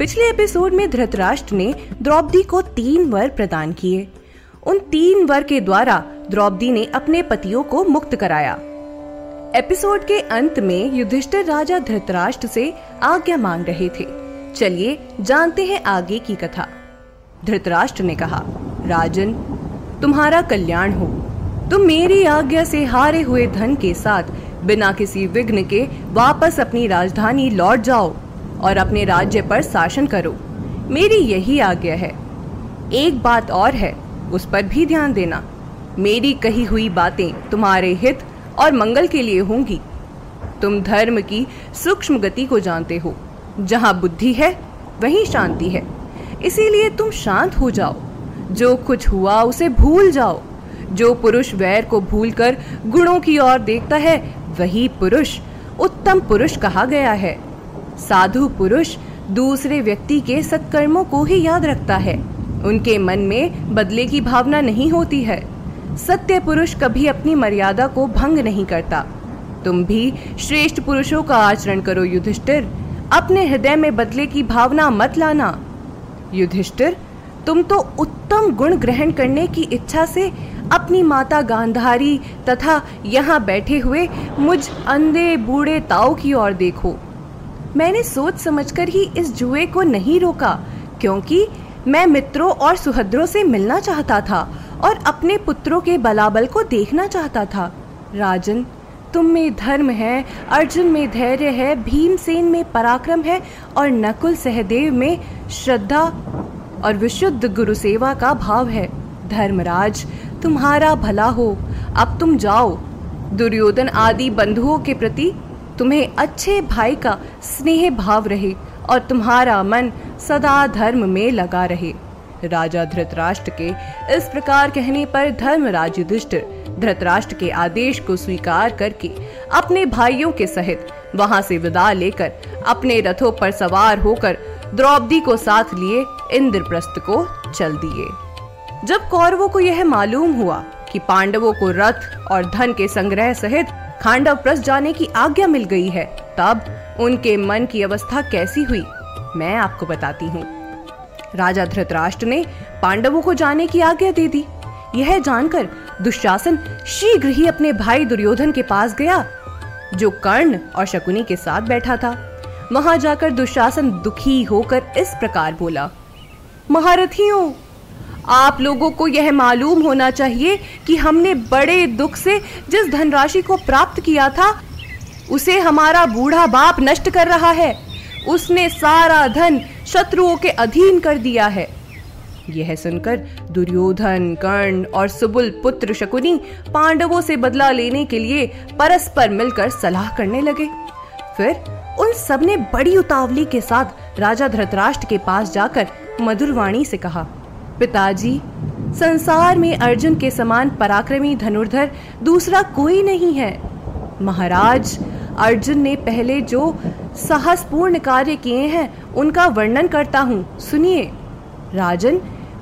पिछले एपिसोड में धृतराष्ट्र ने द्रौपदी को तीन वर प्रदान किए। उन तीन वर के द्वारा द्रौपदी ने अपने पतियों को मुक्त कराया। एपिसोड के अंत में युधिष्ठिर राजा धृतराष्ट्र से आज्ञा मांग रहे थे। चलिए जानते हैं आगे की कथा। धृतराष्ट्र ने कहा, राजन, तुम्हारा कल्याण हो। तुम मेरी आज्ञा से हारे हुए धन के साथ बिना किसी विघ्न के वापस अपनी राजधानी लौट जाओ। और अपने राज्य पर शासन करो। मेरी यही आज्ञा है। एक बात और है, उस पर भी ध्यान देना। मेरी कही हुई बातें तुम्हारे हित और मंगल के लिए होंगी। तुम धर्म की सूक्ष्म गति को जानते हो। जहाँ बुद्धि है, वहीं शांति है। इसीलिए तुम शांत हो जाओ। जो कुछ हुआ, उसे भूल जाओ। जो पुरुष वैर को भूलकर गुणों की ओर देखता है, वही पुरुष, उत्तम पुरुष कहा गया है। साधु पुरुष दूसरे व्यक्ति के सत्कर्मों को ही याद रखता है। उनके मन में बदले की भावना नहीं होती है। सत्य पुरुष कभी अपनी मर्यादा को भंग नहीं करता। तुम भी श्रेष्ठ पुरुषों का आचरण करो, युधिष्ठिर। अपने हृदय में बदले की भावना मत लाना। युधिष्ठिर, तुम तो उत्तम गुण ग्रहण करने की इच्छा से अपनी माता गांधारी तथा यहाँ बैठे हुए मुझ अंधे बूढ़े ताऊ की ओर देखो। मैंने सोच समझकर ही इस जुए को नहीं रोका, क्योंकि मैं मित्रों और सुहद्रों से मिलना चाहता था और अपने पुत्रों के बलाबल को देखना चाहता था। राजन, तुम में धर्म है, अर्जुन में धैर्य है, भीमसेन में पराक्रम है और नकुल सहदेव में श्रद्धा और विशुद्ध गुरु सेवा का भाव है। धर्मराज, तुम्हारा भला हो, अब तुम जाओ। दुर्योधन आदि बंधुओं के प्रति तुम्हें अच्छे भाई का स्नेह भाव रहे और तुम्हारा मन सदा धर्म में लगा रहे। राजा धृतराष्ट्र के इस प्रकार कहने पर धर्मराज युधिष्ठिर धृतराष्ट्र के आदेश को स्वीकार करके अपने भाइयों के सहित वहाँ से विदा लेकर अपने रथों पर सवार होकर द्रौपदी को साथ लिए इंद्रप्रस्थ को चल दिए। जब कौरवों को यह मालूम हुआ कि पांडवों को रथ और धन के संग्रह सहित खांडव प्रस्थ जाने की आज्ञा मिल गई है। तब उनके मन की अवस्था कैसी हुई, मैं आपको बताती हूँ। राजा धृतराष्ट्र ने पांडवों को जाने की आज्ञा दे दी। यह जानकर दुशासन शीघ्र ही अपने भाई दुर्योधन के पास गया, जो कर्ण और शकुनी के साथ बैठा था। वहाँ जाकर दुशासन दुखी होकर इस प्रकार बोला, महारथियों आप लोगों को यह मालूम होना चाहिए कि हमने बड़े दुख से जिस धनराशि को प्राप्त किया था, उसे हमारा बूढ़ा बाप नष्ट कर रहा है। उसने सारा धन शत्रुओं के अधीन कर दिया है। यह सुनकर दुर्योधन, कर्ण और सुबुल पुत्र शकुनी पांडवों से बदला लेने के लिए परस्पर मिलकर सलाह करने लगे। फिर उन सबने बड़ी उतावली के साथ राजा धृतराष्ट्र के पास जाकर मधुरवाणी से कहा पिताजी, संसार में अर्जुन के समान पराक्रमी धनुर्धर दूसरा कोई नहीं है। महाराज, अर्जुन ने पहले जो साहसपूर्ण कार्य किए हैं, उनका वर्णन करता हूँ। सुनिए। राजन,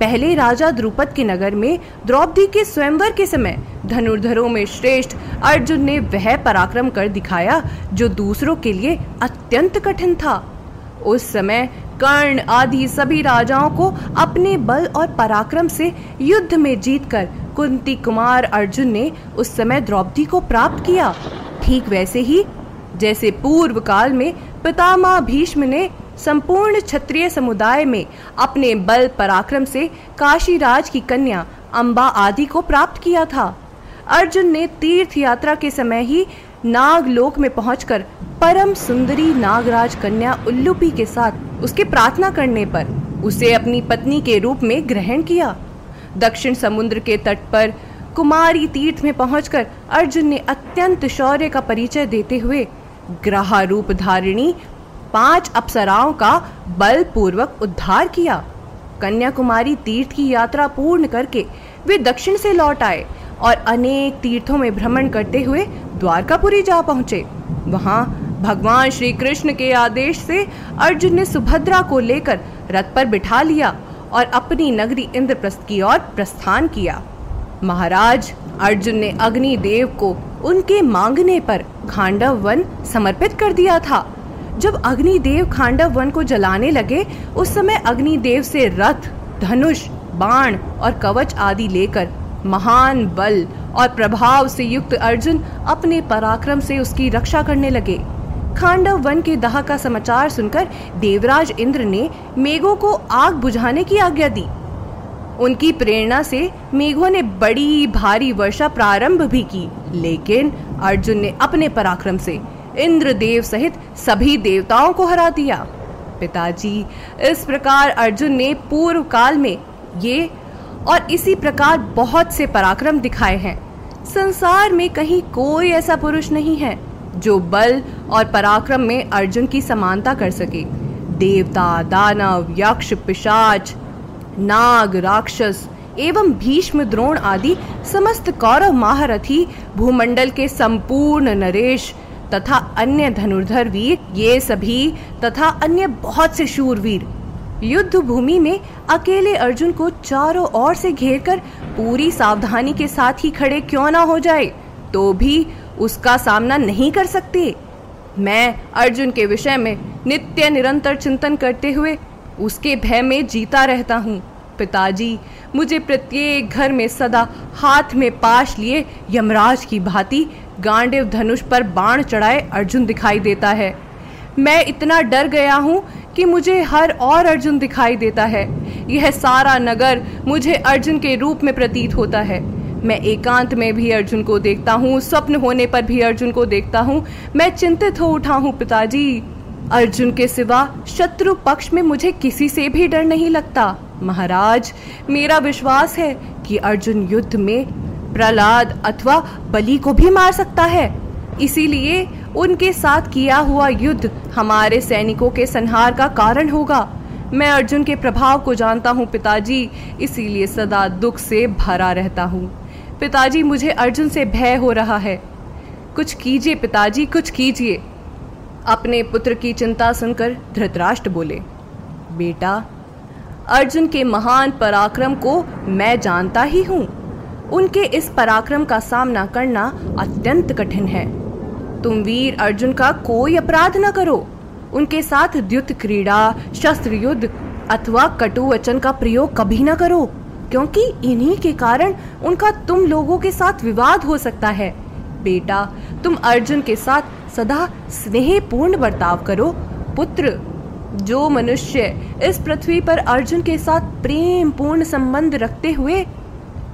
पहले राजा द्रुपद के नगर में द्रौपदी के स्वयंवर के समय धनुर्धरों में श्रेष्ठ अर्जुन ने वह पराक्रम कर दिखाया, जो दूसरों के लिए अत्यंत कठिन था। उस समय कर्ण आदि सभी राजाओं को अपने बल और पराक्रम से युद्ध में जीतकर कुंती कुमार अर्जुन ने उस समय द्रौपदी को प्राप्त किया। ठीक वैसे ही, जैसे पूर्व काल में पितामह भीष्म ने संपूर्ण क्षत्रिय समुदाय में अपने बल पराक्रम से काशीराज की कन्या अंबा आदि को प्राप्त किया था। अर्जुन ने तीर्थ यात्रा के समय ही नागलोक में पहुंचकर परम सुंदरी नागराज कन्या उल्लुपी के साथ उसके प्रार्थना करने पर उसे अपनी पत्नी के रूप में ग्रहण किया। दक्षिण समुद्र के तट पर कुमारी तीर्थ में पहुंचकर अर्जुन ने अत्यंत शौर्य का परिचय देते हुए ग्रह रूप धारिणी पाँच अप्सराओं का बलपूर्वक उद्धार किया। कन्याकुमारी तीर्थ की यात्रा पूर्ण करके वे दक्षिण से लौट आए और अनेक तीर्थों में भ्रमण करते हुए द्वारकापुरी जा पहुँचे। वहाँ भगवान श्री कृष्ण के आदेश से अर्जुन ने सुभद्रा को लेकर रथ पर बिठा लिया और अपनी नगरी इंद्रप्रस्थ की ओर प्रस्थान किया। महाराज, अर्जुन ने अग्निदेव को उनके मांगने पर खांडव वन समर्पित कर दिया था। जब अग्निदेव खांडव वन को जलाने लगे, उस समय अग्निदेव से रथ, धनुष, बाण और कवच आदि लेकर महान बल और प्रभाव से युक्त अर्जुन अपने पराक्रम से उसकी रक्षा करने लगे। खांडव वन के दहा का समाचार सुनकर देवराज इंद्र ने मेघों को आग बुझाने की आज्ञा दी। उनकी प्रेरणा से मेघों ने बड़ी भारी वर्षा प्रारंभ भी की, लेकिन अर्जुन ने अपने पराक्रम से इंद्रदेव सहित सभी देवताओं को हरा दिया। पिताजी, इस प्रकार अर्जुन ने पूर्व काल में ये और इसी प्रकार बहुत से पराक्रम दिखाए हैं। संसार में कहीं कोई ऐसा पुरुष नहीं है, जो बल और पराक्रम में अर्जुन की समानता कर सके। देवता, दानव, यक्ष, पिशाच, नाग, राक्षस एवं भीष्म, द्रोण आदि समस्त कौरव महारथी, भूमंडल के संपूर्ण नरेश तथा अन्य धनुर्धर वीर, ये सभी तथा अन्य बहुत से शूरवीर युद्ध भूमि में अकेले अर्जुन को चारों ओर से घेरकर पूरी सावधानी के साथ ही खड़े क्यों ना हो जाए? तो भी उसका सामना नहीं कर सकते। मैं अर्जुन के विषय में नित्य निरंतर चिंतन करते हुए उसके भय में जीता रहता हूँ। पिताजी, मुझे प्रत्येक घर में सदा हाथ में पाश लिए यमराज की भांति गांडिव धनुष पर बाण चढ़ाए अर्जुन दिखाई देता है। मैं इतना डर गया हूँ कि मुझे हर और अर्जुन दिखाई देता है। यह सारा नगर मुझे अर्जुन के रूप में प्रतीत होता है। मैं एकांत में भी अर्जुन को देखता हूँ, स्वप्न होने पर भी अर्जुन को देखता हूँ। मैं चिंतित हो उठा हूँ, पिताजी। अर्जुन के सिवा शत्रु पक्ष में मुझे किसी से भी डर नहीं लगता। महाराज, मेरा विश्वास है कि अर्जुन युद्ध में प्रहलाद अथवा बलि को भी मार सकता है। इसीलिए उनके साथ किया हुआ युद्ध हमारे सैनिकों के संहार का कारण होगा। मैं अर्जुन के प्रभाव को जानता हूँ, पिताजी, इसीलिए सदा दुख से भरा रहता हूँ। पिताजी, मुझे अर्जुन से भय हो रहा है। कुछ कीजिए, पिताजी, कुछ कीजिए। अपने पुत्र की चिंता सुनकर धृतराष्ट्र बोले, बेटा, अर्जुन के महान पराक्रम को मैं जानता ही हूँ। उनके इस पराक्रम का सामना करना अत्यंत कठिन है। तुम वीर अर्जुन का कोई अपराध न करो। उनके साथ द्युत क्रीड़ा, शस्त्र युद्ध अथवा कटु वचन का प्रयोग कभी न करो, क्योंकि इन्हीं के कारण उनका तुम लोगों के साथ विवाद हो सकता है। बेटा, तुम अर्जुन के साथ सदा स्नेहपूर्ण बर्ताव करो। पुत्र, जो मनुष्य इस पृथ्वी पर अर्जुन के साथ प्रेम पूर्ण संबंध रखते हुए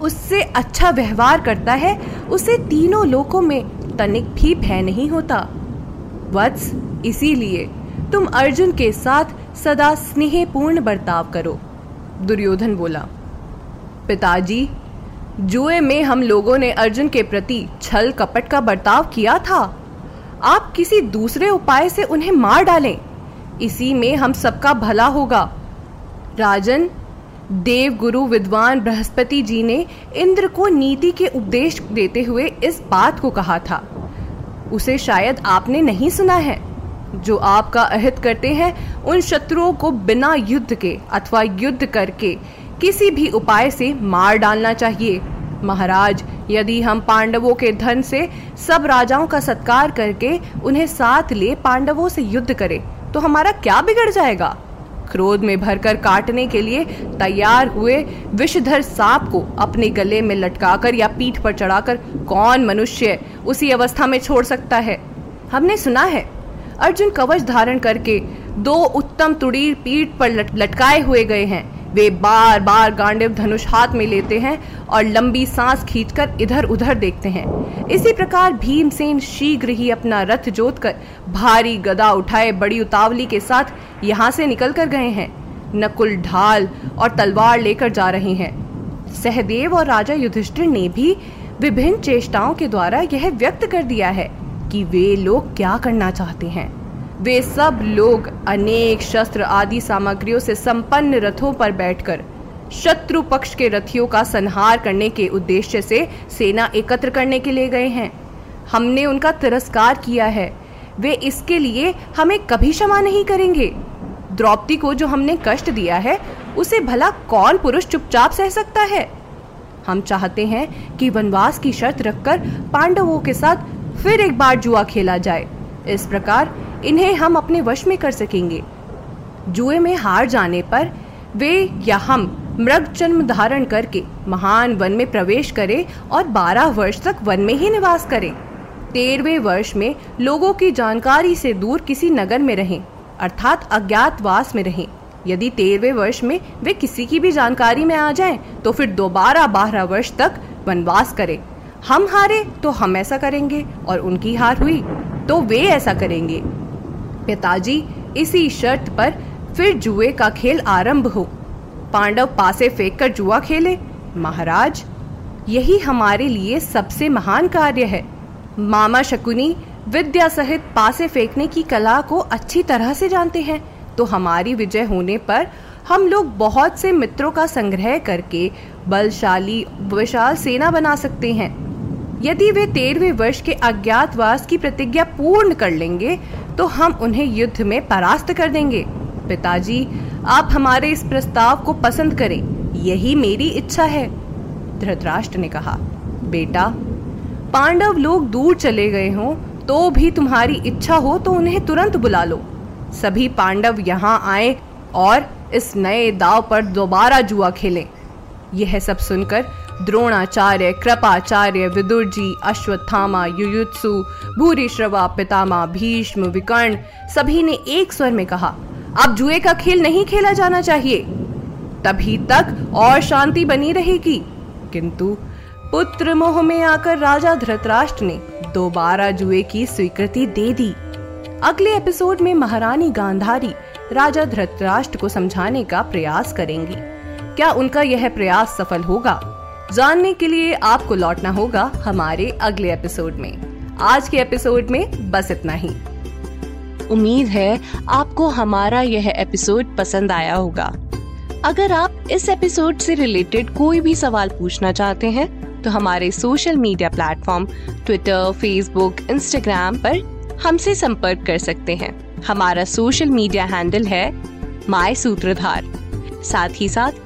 उससे अच्छा व्यवहार करता है, उसे तीनों लोकों में तनिक भी भय नहीं होता। वत्स, इसीलिए तुम अर्जुन के साथ सदा स्नेहपूर्ण बर्ताव करो, दुर्योधन बोला। पिताजी, जुए में हम लोगों ने अर्जुन के प्रति छल कपट का बर्ताव किया था। आप किसी दूसरे उपाय से उन्हें मार डालें, इसी में हम सबका भला होगा। राजन देव गुरु विद्वान बृहस्पति जी ने इंद्र को नीति के उपदेश देते हुए इस बात को कहा था। उसे शायद आपने नहीं सुना है। जो आपका अहित करते हैं, उन शत्रुओं को बिना युद्ध के अथवा युद्ध करके किसी भी उपाय से मार डालना चाहिए। महाराज, यदि हम पांडवों के धन से सब राजाओं का सत्कार करके उन्हें साथ ले पांडवों से युद्ध करें तो हमारा क्या बिगड़ जाएगा? क्रोध में भरकर काटने के लिए तैयार हुए विषधर सांप को अपने गले में लटकाकर या पीठ पर चढ़ाकर कौन मनुष्य उसी अवस्था में छोड़ सकता है? हमने सुना है। अर्जुन कवच धारण करके दो उत्तम तुड़ीर पीठ पर लटकाए हुए गए हैं। वे बार बार गांडिव धनुष हाथ में लेते हैं और लंबी सांस खींचकर इधर उधर देखते हैं। इसी प्रकार भीमसेन शीघ्र ही अपना रथ जोत कर भारी गदा उठाए बड़ी उतावली के साथ यहाँ से निकल कर गए हैं। नकुल ढाल और तलवार लेकर जा रहे हैं। सहदेव और राजा युधिष्ठिर ने भी विभिन्न चेष्टाओं के द्वारा यह व्यक्त कर दिया है कि वे लोग क्या करना चाहते हैं। वे सब लोग अनेक शस्त्र आदि सामग्रियों से संपन्न रथों पर बैठकर शत्रु पक्ष के रथियों का संहार करने के उद्देश्य से सेना एकत्र करने के लिए गए हैं। हमने उनका तिरस्कार किया है। वे इसके लिए हमें कभी क्षमा नहीं करेंगे। द्रौपदी को जो हमने कष्ट दिया है, उसे भला कौन पुरुष चुपचाप सह सकता है? हम चाहते हैं कि वनवास की शर्त रखकर पांडवों के साथ फिर एक बार जुआ खेला जाए। इस प्रकार इन्हें हम अपने वश में कर सकेंगे। जुए में हार जाने पर वे या हम मृग जन्म धारण करके महान वन में प्रवेश करें और 12 वर्ष तक वन में ही निवास करें। तेरहवें वर्ष में लोगों की जानकारी से दूर किसी नगर में रहें अर्थात अज्ञातवास में रहें। यदि तेरहवें वर्ष में वे किसी की भी जानकारी में आ जाएँ, तो फिर दोबारा बारह वर्ष तक वनवास करें। हम हारे तो हम ऐसा करेंगे और उनकी हार हुई तो वे ऐसा करेंगे। पिताजी इसी शर्त पर फिर जुए का खेल आरंभ हो। पांडव पासे फेंक कर जुआ खेले। महाराज, यही हमारे लिए सबसे महान कार्य है। मामा शकुनी विद्या सहित पासे फेंकने की कला को अच्छी तरह से जानते हैं तो हमारी विजय होने पर हम लोग बहुत से मित्रों का संग्रह करके बलशाली, विशाल सेना बना सकते हैं। यदि वे तेरहवें वर्ष के अज्ञातवास की प्रतिज्ञा पूर्ण कर लेंगे तो हम उन्हें युद्ध में परास्त कर देंगे। पिताजी, आप हमारे इस प्रस्ताव को पसंद करें। यही मेरी इच्छा है, धृतराष्ट्र ने कहा। बेटा, पांडव लोग दूर चले गए हों तो भी तुम्हारी इच्छा हो तो उन्हें तुरंत बुला लो। सभी पांडव यहाँ आए और इस नए दाव पर दोबारा जुआ खेलें। यह सब सुनकर द्रोणाचार्य, कृपाचार्य विदुर जी अश्वत्थामा, युयुत्सु भूरी श्रवा पितामा, भीष्म, विकर्ण, सभी ने एक स्वर में कहा, अब जुए का खेल नहीं खेला जाना चाहिए। तभी तक और शांति बनी रहेगी। किंतु पुत्र मोह में आकर राजा धृतराष्ट्र ने दोबारा जुए की स्वीकृति दे दी। अगले एपिसोड में महारानी गांधारी राजा धृतराष्ट्र को समझाने का प्रयास करेंगी। क्या उनका यह प्रयास सफल होगा? जानने के लिए आपको लौटना होगा हमारे अगले एपिसोड में। आज के एपिसोड में बस इतना ही। उम्मीद है आपको हमारा यह एपिसोड पसंद आया होगा। अगर आप इस एपिसोड से रिलेटेड कोई भी सवाल पूछना चाहते हैं तो हमारे social media platform Twitter Facebook Instagram पर हमसे संपर्क कर सकते हैं। हमारा सोशल मीडिया हैंडल है माई सूत्रधार साथ ही साथ